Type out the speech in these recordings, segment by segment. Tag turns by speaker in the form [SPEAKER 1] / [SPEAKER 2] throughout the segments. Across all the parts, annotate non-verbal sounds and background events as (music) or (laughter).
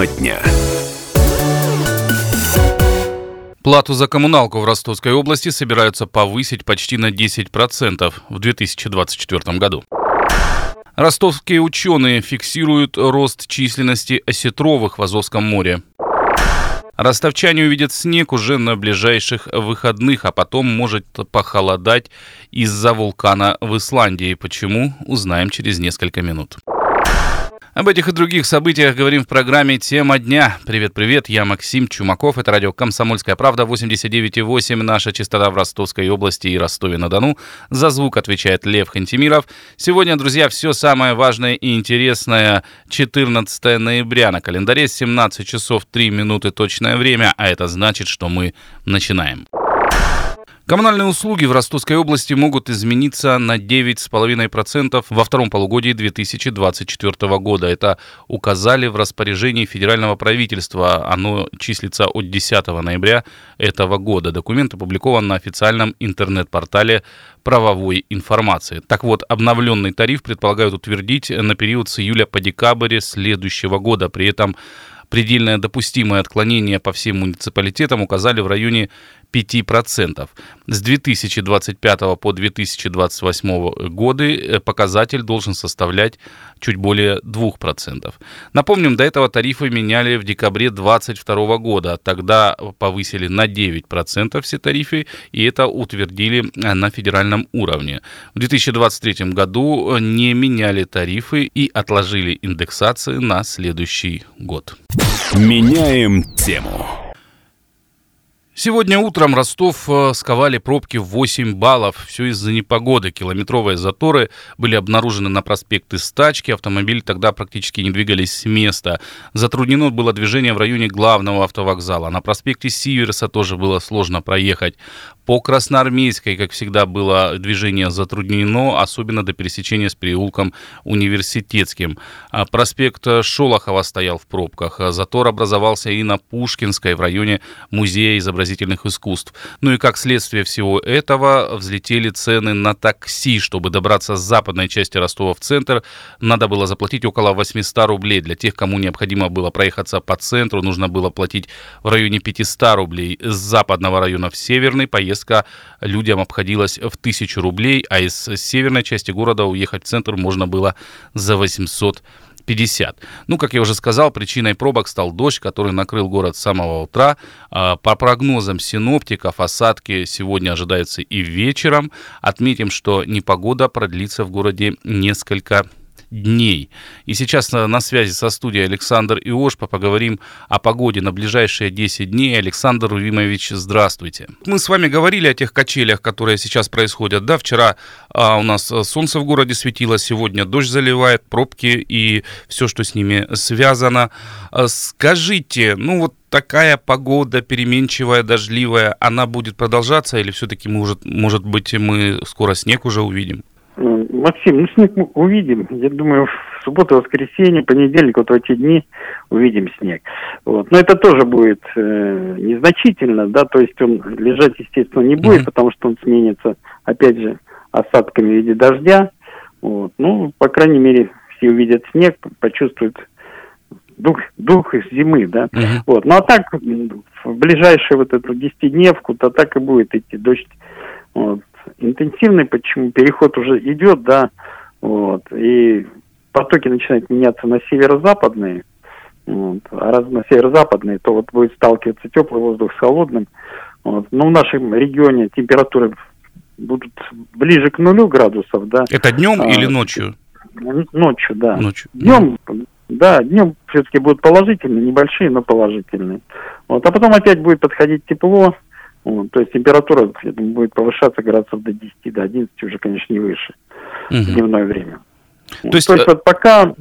[SPEAKER 1] Тема дня.
[SPEAKER 2] Плату за коммуналку в Ростовской области собираются повысить почти на 10% в 2024 году. Ростовские ученые фиксируют рост численности осетровых в Азовском море. Ростовчане увидят снег уже на ближайших выходных, а потом может похолодать из-за вулкана в Исландии. Почему, узнаем через несколько минут. Об этих и других событиях говорим в программе «Тема дня». Привет-привет, я Максим Чумаков. Это радио «Комсомольская правда» 89,8. Наша частота в Ростовской области и Ростове-на-Дону. За звук отвечает Лев Хантимиров. Сегодня, друзья, все самое важное и интересное. 14 ноября на календаре 17 часов 3 минуты точное время. А это значит, что мы начинаем. Коммунальные услуги в Ростовской области могут измениться на 9,5% во втором полугодии 2024 года. Это указали в распоряжении федерального правительства. Оно числится от 10 ноября этого года. Документ опубликован на официальном интернет-портале правовой информации. Так вот, обновленный тариф предполагают утвердить на период с июля по декабрь следующего года. При этом предельное допустимое отклонение по всем муниципалитетам указали в районе 5%. С 2025 по 2028 годы э, показатель должен составлять чуть более 2%. Напомним, до этого тарифы меняли в декабре 2022 года. Тогда повысили на 9% все тарифы, и это утвердили э, на федеральном уровне. В 2023 году э, не меняли тарифы и отложили индексации на следующий год.
[SPEAKER 1] Меняем тему.
[SPEAKER 2] Сегодня утром Ростов э, сковали пробки в 8 баллов. Все из-за непогоды. Километровые заторы были обнаружены на проспекте Стачки. Автомобили тогда практически не двигались с места. Затруднено было движение в районе главного автовокзала. На проспекте Сиверса тоже было сложно проехать. По Красноармейской, как всегда, было движение затруднено, особенно до пересечения с переулком Университетским. А проспект Шолохова стоял в пробках. Затор образовался и на Пушкинской в районе Музея изобразительных искусств. Ну и как следствие всего этого взлетели цены на такси. Чтобы добраться с западной части Ростова в центр, надо было заплатить около 800 рублей. Для тех, кому необходимо было проехаться по центру, нужно было платить в районе 500 рублей. С западного района в северный поезд поездка людям обходилась в тысячу рублей, а из северной части города уехать в центр можно было за 800 50. Ну, как я уже сказал, причиной пробок стал дождь, который накрыл город с самого утра. А, по прогнозам синоптиков, осадки сегодня ожидаются и вечером. Отметим, что непогода продлится в городе несколько дней. И сейчас на, связи со студией Александр Иошпа поговорим о погоде на ближайшие 10 дней. Александр Увимович, здравствуйте. Мы с вами говорили о тех качелях, которые сейчас происходят. Да, вчера а, у нас солнце в городе светило, сегодня дождь заливает, пробки и все, что с ними связано. А, скажите, ну вот такая погода переменчивая, дождливая, она будет продолжаться или все-таки может, может быть мы скоро снег уже увидим?
[SPEAKER 3] Максим, ну снег мы увидим. Я думаю, в субботу, воскресенье, понедельник, вот в эти дни увидим снег. Вот. Но это тоже будет э, незначительно, да, то есть он лежать, естественно, не будет, mm-hmm. потому что он сменится, опять же, осадками в виде дождя. Вот. Ну, по крайней мере, все увидят снег, почувствуют дух, дух зимы, да. Uh-huh. Вот. Ну а так, в ближайшую вот эту десятидневку-то так и будет идти дождь. Вот интенсивный, почему переход уже идет, да, вот, и потоки начинают меняться на северо-западные, вот, а раз на северо-западные, то вот будет сталкиваться теплый воздух с холодным, вот, но в нашем регионе температуры будут ближе к нулю градусов, да.
[SPEAKER 2] Это днем а, или ночью?
[SPEAKER 3] Ночью, да.
[SPEAKER 2] Ночью.
[SPEAKER 3] Днем, да, днем все-таки будут положительные, небольшие, но положительные. Вот, а потом опять будет подходить тепло, вот, то есть температура я думаю, будет повышаться градусов до 10, до 11, уже, конечно, не выше угу. в дневное время. То есть, то есть э, вот пока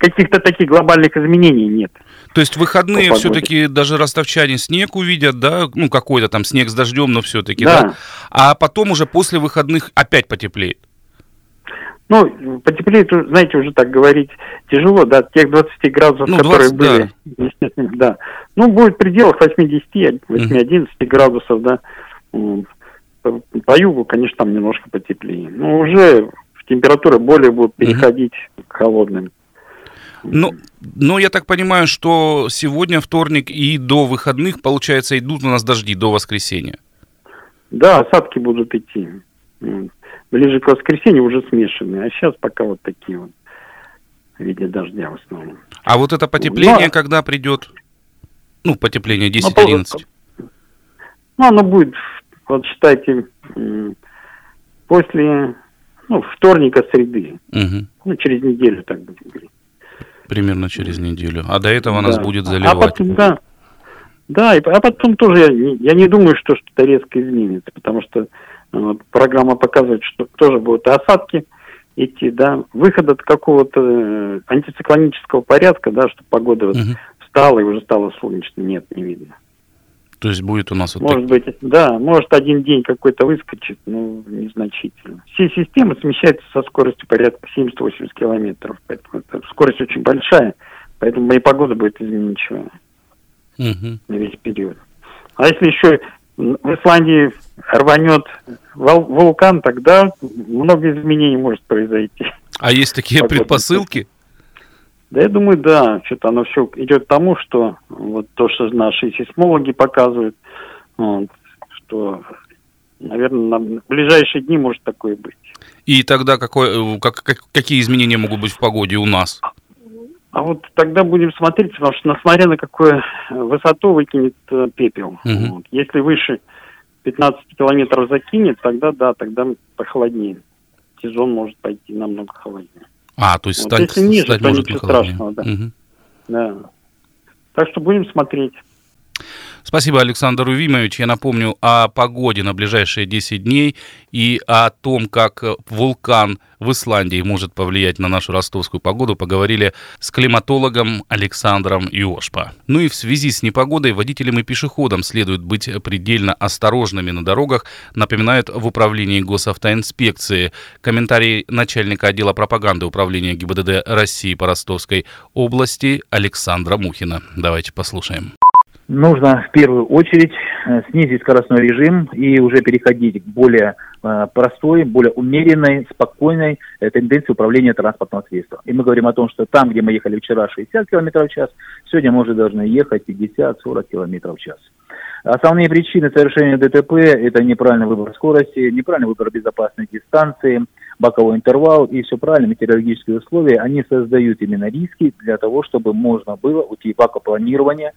[SPEAKER 3] каких-то таких глобальных изменений нет.
[SPEAKER 2] То есть выходные все-таки даже ростовчане снег увидят, да, ну какой-то там снег с дождем, но все-таки, да. да, а потом уже после выходных опять потеплеет.
[SPEAKER 3] Ну, потеплеет, знаете, уже так говорить тяжело, да, тех 20 градусов, ну, 20, которые были, да. (laughs) да. Ну, будет в пределах 8-10, 8-11 градусов, да. По югу, конечно, там немножко потеплее. Но уже температуры более будут переходить к холодным.
[SPEAKER 2] Ну, но я так понимаю, что сегодня вторник и до выходных, получается, идут у нас дожди до воскресенья.
[SPEAKER 3] Да, осадки будут идти. Ближе к воскресенью уже смешанные, а сейчас пока вот такие вот в виде дождя в основном.
[SPEAKER 2] А вот это потепление, но... когда придет? Ну, потепление 10-11.
[SPEAKER 3] Ну, ну, оно будет, вот считайте, после ну, вторника, среды. Угу. Ну, через неделю, так говорить.
[SPEAKER 2] Примерно через неделю. А до этого да. нас будет а заливать. А
[SPEAKER 3] потом, да, да, и, а потом тоже я, я не думаю, что что-то резко изменится, потому что программа показывает, что тоже будут осадки идти, да, выход от какого-то э, антициклонического порядка, да, что погода вот угу. встала и уже стало солнечно, нет, не видно.
[SPEAKER 2] То есть будет у нас вот
[SPEAKER 3] Может так... быть, да, может один день какой-то выскочит, но незначительно. Все системы смещаются со скоростью порядка 70-80 километров, поэтому это скорость очень большая, поэтому и погода будет изменчивая угу. на весь период. А если еще в Исландии рванет вулкан, тогда много изменений может произойти.
[SPEAKER 2] А есть такие предпосылки?
[SPEAKER 3] Да, я думаю, да. Что-то оно все идет к тому, что вот то, что наши сейсмологи показывают, вот, что, наверное, на ближайшие дни может такое быть.
[SPEAKER 2] И тогда какой, как, как, какие изменения могут быть в погоде у нас?
[SPEAKER 3] А вот тогда будем смотреть, потому что несмотря на какую высоту выкинет э, пепел. Угу. Вот. Если выше 15 километров закинет, тогда да, тогда похолоднее. Сезон может пойти намного холоднее.
[SPEAKER 2] А, то есть
[SPEAKER 3] вот стать, если ниже, стать то может ничего страшного, да. Угу. да. Так что будем смотреть.
[SPEAKER 2] Спасибо, Александр Увимович. Я напомню о погоде на ближайшие 10 дней и о том, как вулкан в Исландии может повлиять на нашу ростовскую погоду, поговорили с климатологом Александром Иошпа. Ну и в связи с непогодой водителям и пешеходам следует быть предельно осторожными на дорогах, напоминают в управлении госавтоинспекции. Комментарий начальника отдела пропаганды управления ГИБДД России по Ростовской области Александра Мухина. Давайте послушаем
[SPEAKER 4] нужно в первую очередь э, снизить скоростной режим и уже переходить к более э, простой, более умеренной, спокойной э, тенденции управления транспортного средства. И мы говорим о том, что там, где мы ехали вчера 60 км в час, сегодня мы уже должны ехать 50-40 км в час. Основные причины совершения ДТП – это неправильный выбор скорости, неправильный выбор безопасной дистанции, боковой интервал и все правильно, метеорологические условия, они создают именно риски для того, чтобы можно было уйти в аквапланирование,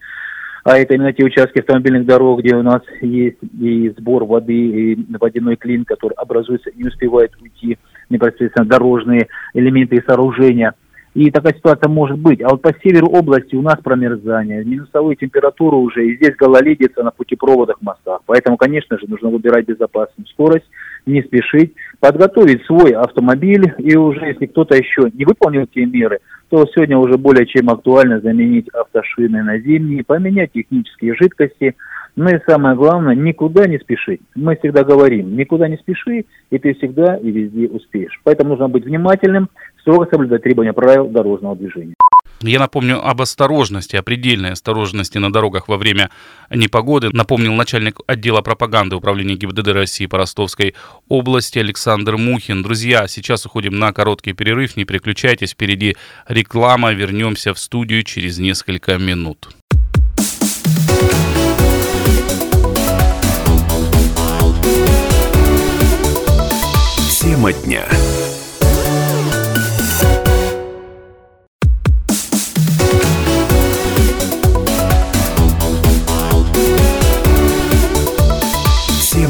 [SPEAKER 4] а это именно те участки автомобильных дорог, где у нас есть и сбор воды, и водяной клин, который образуется, не успевает уйти непосредственно дорожные элементы и сооружения. И такая ситуация может быть. А вот по северу области у нас промерзание, минусовые температуры уже, и здесь гололедица на путепроводах, мостах. Поэтому, конечно же, нужно выбирать безопасную скорость, не спешить, подготовить свой автомобиль, и уже если кто-то еще не выполнил те меры, то сегодня уже более чем актуально заменить автошины на зимние, поменять технические жидкости, ну и самое главное, никуда не спешить. Мы всегда говорим, никуда не спеши, и ты всегда и везде успеешь. Поэтому нужно быть внимательным, строго соблюдать требования правил дорожного движения.
[SPEAKER 2] Я напомню об осторожности, о предельной осторожности на дорогах во время непогоды. Напомнил начальник отдела пропаганды Управления ГИБДД России по Ростовской области Александр Мухин. Друзья, сейчас уходим на короткий перерыв. Не переключайтесь, впереди реклама. Вернемся в студию через несколько минут.
[SPEAKER 1] Тема дня.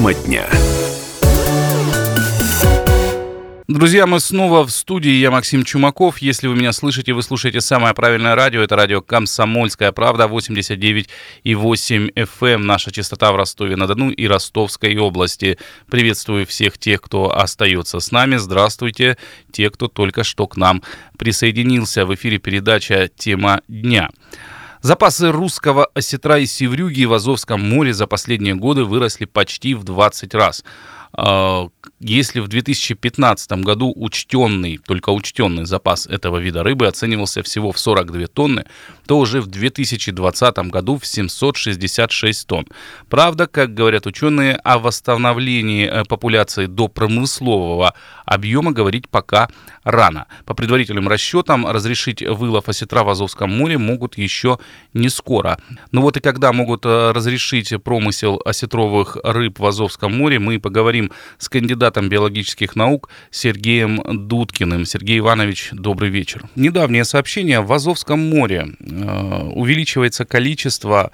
[SPEAKER 1] Тема дня.
[SPEAKER 2] Друзья, мы снова в студии. Я Максим Чумаков. Если вы меня слышите, вы слушаете самое правильное радио. Это радио «Комсомольская правда» 89,8 FM. Эм. Наша частота в Ростове-на-Дону и Ростовской области. Приветствую всех тех, кто остается с нами. Здравствуйте, те, кто только что к нам присоединился. В эфире передача «Тема дня». Запасы русского осетра и севрюги в Азовском море за последние годы выросли почти в 20 раз. А, если в 2015 году учтенный, только учтенный запас этого вида рыбы оценивался всего в 42 тонны, то уже в 2020 году в 766 тонн. Правда, как говорят ученые, о восстановлении э, популяции до промыслового объема говорить пока рано. По предварительным расчетам, разрешить вылов осетра в Азовском море могут еще не скоро. Но вот и когда могут э, разрешить промысел осетровых рыб в Азовском море, мы поговорим с кандидатом биологических наук Сергеем Дудкиным. Сергей Иванович, добрый вечер. Недавнее сообщение. В Азовском море э, увеличивается количество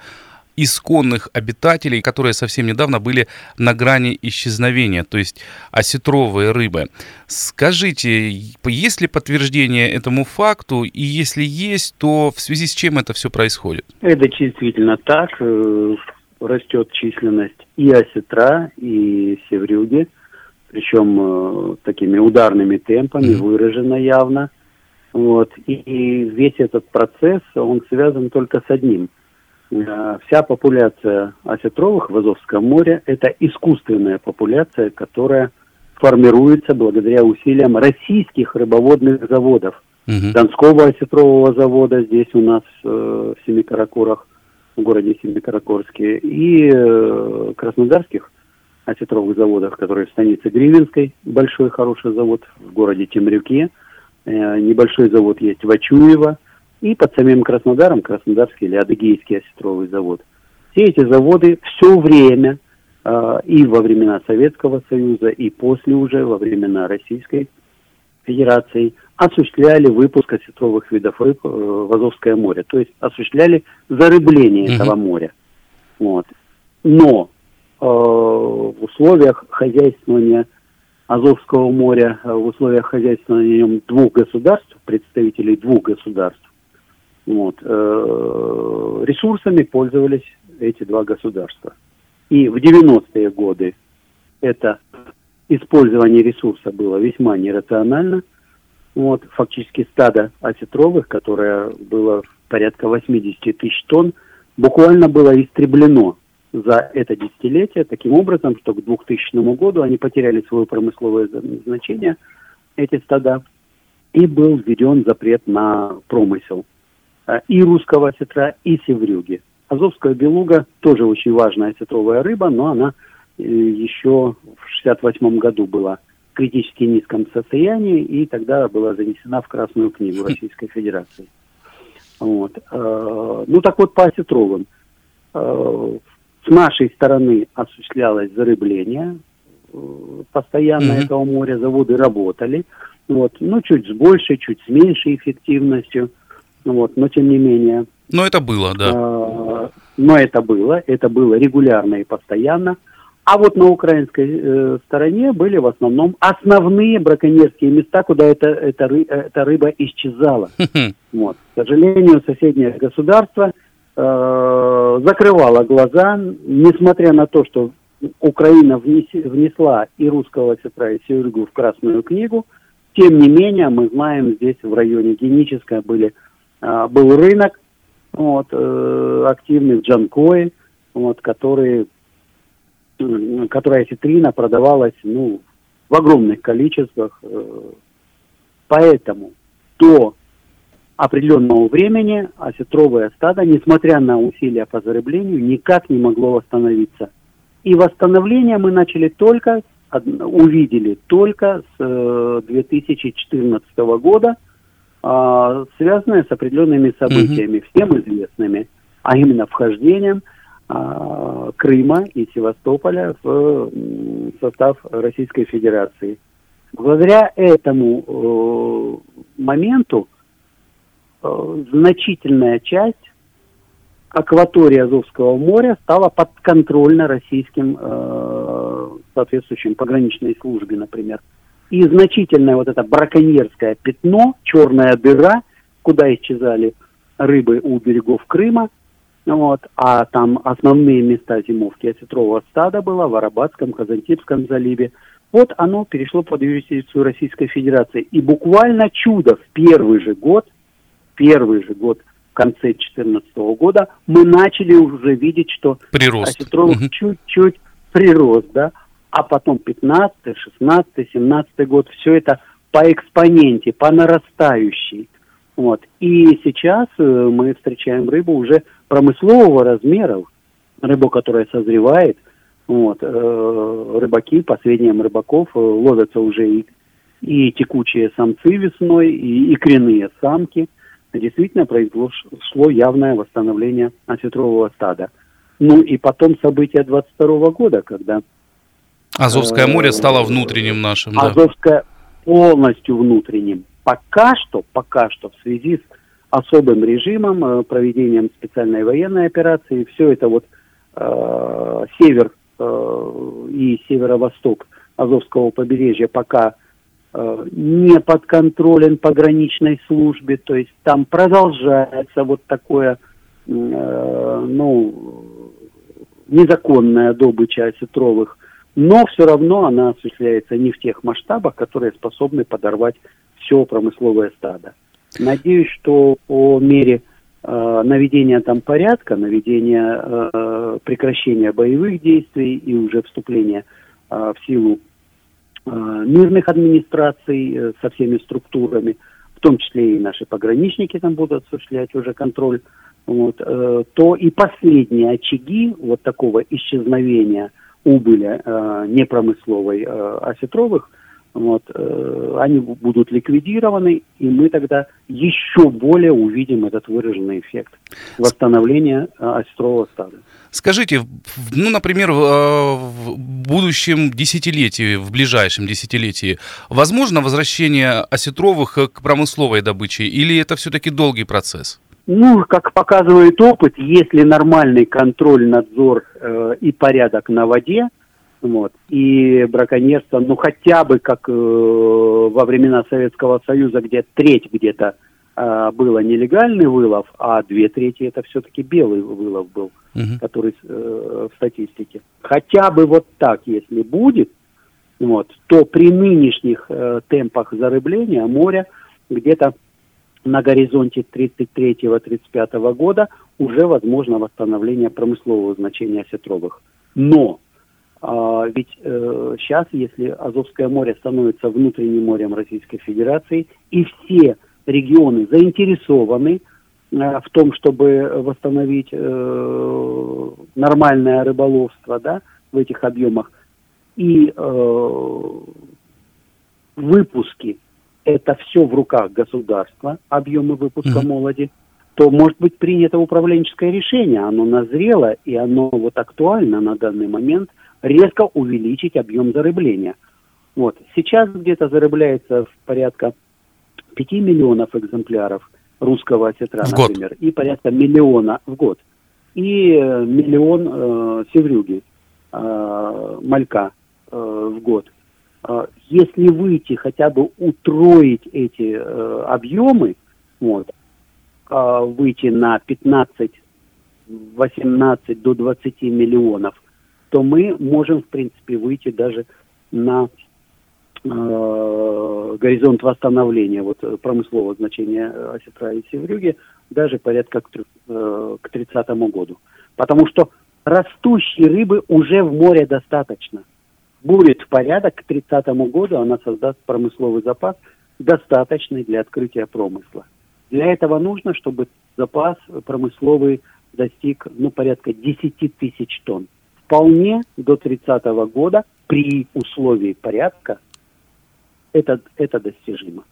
[SPEAKER 2] исконных обитателей, которые совсем недавно были на грани исчезновения, то есть осетровые рыбы. Скажите, есть ли подтверждение этому факту, и если есть, то в связи с чем это все происходит?
[SPEAKER 5] Это действительно так. Э, растет численность и осетра, и севрюги, причем э, такими ударными темпами, mm-hmm. выражено явно. Вот. И, и весь этот процесс, он связан только с одним – Э, вся популяция осетровых в Азовском море – это искусственная популяция, которая формируется благодаря усилиям российских рыбоводных заводов. Угу. Донского осетрового завода здесь у нас э, в Семикаракорах, в городе Семикаракорске, и э, краснодарских осетровых заводах, которые в станице Гривенской, большой хороший завод, в городе Темрюке, э, небольшой завод есть в Ачуево – и под самим Краснодаром Краснодарский или Адыгейский осетровый завод. Все эти заводы все время, э, и во времена Советского Союза, и после уже, во времена Российской Федерации, осуществляли выпуск осетровых видов рыб э, в Азовское море. То есть осуществляли зарыбление mm-hmm. этого моря. Вот. Но э, в условиях хозяйствования Азовского моря, э, в условиях хозяйствования на нем двух государств, представителей двух государств, вот. Э, ресурсами пользовались эти два государства. И в 90-е годы это использование ресурса было весьма нерационально. Вот, фактически стадо осетровых, которое было порядка 80 тысяч тонн, буквально было истреблено за это десятилетие таким образом, что к 2000 году они потеряли свое промысловое значение, эти стада, и был введен запрет на промысел. А, и русского осетра, и севрюги. Азовская белуга тоже очень важная осетровая рыба, но она э, еще в 68 году была критически низком состоянии, и тогда была занесена в Красную книгу Российской Федерации. Вот. Э, ну так вот по осетровым. Э, с нашей стороны осуществлялось зарыбление постоянно mm-hmm. этого моря, заводы работали, вот, ну чуть с большей, чуть с меньшей эффективностью – вот, но тем не менее.
[SPEAKER 2] Но это было, да.
[SPEAKER 5] Э, но это было, это было регулярно и постоянно. А вот на украинской э, стороне были в основном основные браконьерские места, куда эта, эта, ры, эта рыба исчезала. Вот. К сожалению, соседнее государство э, закрывало глаза, несмотря на то, что Украина внеси, внесла и русского сестра, и Севергу в Красную книгу, тем не менее, мы знаем, здесь в районе Геническая были а, был рынок вот, э, активный в Джанкое, вот, который, которая ситрина продавалась ну, в огромных количествах. Э, поэтому до определенного времени осетровое стадо, несмотря на усилия по зарыблению, никак не могло восстановиться. И восстановление мы начали только, увидели только с 2014 э, года – а, связанная с определенными событиями, mm всем известными, а именно вхождением Крыма и Севастополя в состав Российской Федерации. Благодаря этому э, моменту э, значительная часть акватории Азовского моря стала подконтрольна российским э, соответствующим пограничной службе, например и значительное вот это браконьерское пятно, черная дыра, куда исчезали рыбы у берегов Крыма, вот, а там основные места зимовки осетрового стада было в Арабатском, Казантипском заливе. Вот оно перешло под юрисдикцию Российской Федерации. И буквально чудо в первый же год, первый же год, в конце 2014 года, мы начали уже видеть, что
[SPEAKER 2] прирост.
[SPEAKER 5] осетровых угу. чуть-чуть прирост, да а потом 15, 16, 17 год, все это по экспоненте, по нарастающей. Вот. И сейчас э, мы встречаем рыбу уже промыслового размера, рыбу, которая созревает. Вот. Э, рыбаки, по сведениям рыбаков, э, ловятся уже и, и текучие самцы весной, и икряные самки. Действительно произошло явное восстановление осетрового стада. Ну и потом события 22 года, когда...
[SPEAKER 2] Азовское море стало внутренним нашим.
[SPEAKER 5] Да. Азовское полностью внутренним. Пока что, пока что в связи с особым режимом, э, проведением специальной военной операции, все это вот э, север э, и северо-восток Азовского побережья пока э, не подконтролен пограничной службе, то есть там продолжается вот такое, э, ну, незаконная добыча осетровых, но все равно она осуществляется не в тех масштабах, которые способны подорвать все промысловое стадо. Надеюсь, что по мере э, наведения там порядка, наведения э, прекращения боевых действий и уже вступления э, в силу э, мирных администраций э, со всеми структурами, в том числе и наши пограничники там будут осуществлять уже контроль, вот, э, то и последние очаги вот такого исчезновения убыли э, непромысловой э, осетровых – вот, э, они будут ликвидированы, и мы тогда еще более увидим этот выраженный эффект восстановления э, осетрового стада.
[SPEAKER 2] Скажите, ну, например, в, э, в будущем десятилетии, в ближайшем десятилетии, возможно возвращение осетровых к промысловой добыче, или это все-таки долгий процесс?
[SPEAKER 5] Ну, как показывает опыт, если нормальный контроль, надзор э, и порядок на воде, вот. И браконьерство, ну хотя бы как э, во времена Советского Союза, где треть где-то э, было нелегальный вылов, а две трети это все-таки белый вылов был, угу. который э, в статистике. Хотя бы вот так, если будет, вот, то при нынешних э, темпах зарыбления моря где-то на горизонте 33-35 года уже возможно восстановление промыслового значения осетровых. Но а, ведь э, сейчас, если Азовское море становится внутренним морем Российской Федерации, и все регионы заинтересованы э, в том, чтобы восстановить э, нормальное рыболовство да, в этих объемах, и э, выпуски это все в руках государства, объемы выпуска mm-hmm. молоди, то может быть принято управленческое решение, оно назрело и оно вот актуально на данный момент – резко увеличить объем зарыбления. Вот. Сейчас где-то зарыбляется в порядка 5 миллионов экземпляров русского осетра, в например, год. и порядка миллиона в год. И э, миллион э, севрюги, э, малька э, в год. Э, если выйти хотя бы утроить эти э, объемы, вот, э, выйти на 15, 18 до 20 миллионов то мы можем, в принципе, выйти даже на э, горизонт восстановления вот, промыслового значения осетра и севрюги даже порядка к, э, к 30 году. Потому что растущей рыбы уже в море достаточно. Будет в порядок к 30 году, она создаст промысловый запас, достаточный для открытия промысла. Для этого нужно, чтобы запас промысловый достиг ну, порядка 10 тысяч тонн вполне до 30 года при условии порядка это, это достижимо.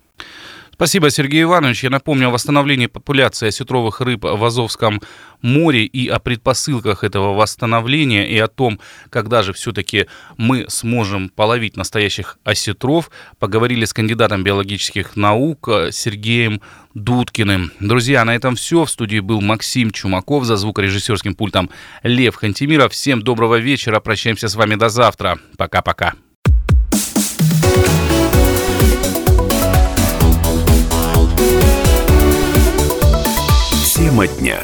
[SPEAKER 2] Спасибо, Сергей Иванович. Я напомню о восстановлении популяции осетровых рыб в Азовском море и о предпосылках этого восстановления и о том, когда же все-таки мы сможем половить настоящих осетров. Поговорили с кандидатом биологических наук Сергеем Дудкиным. Друзья, на этом все. В студии был Максим Чумаков за звукорежиссерским пультом Лев Хантимиров. Всем доброго вечера. Прощаемся с вами до завтра. Пока-пока.
[SPEAKER 1] Тема дня.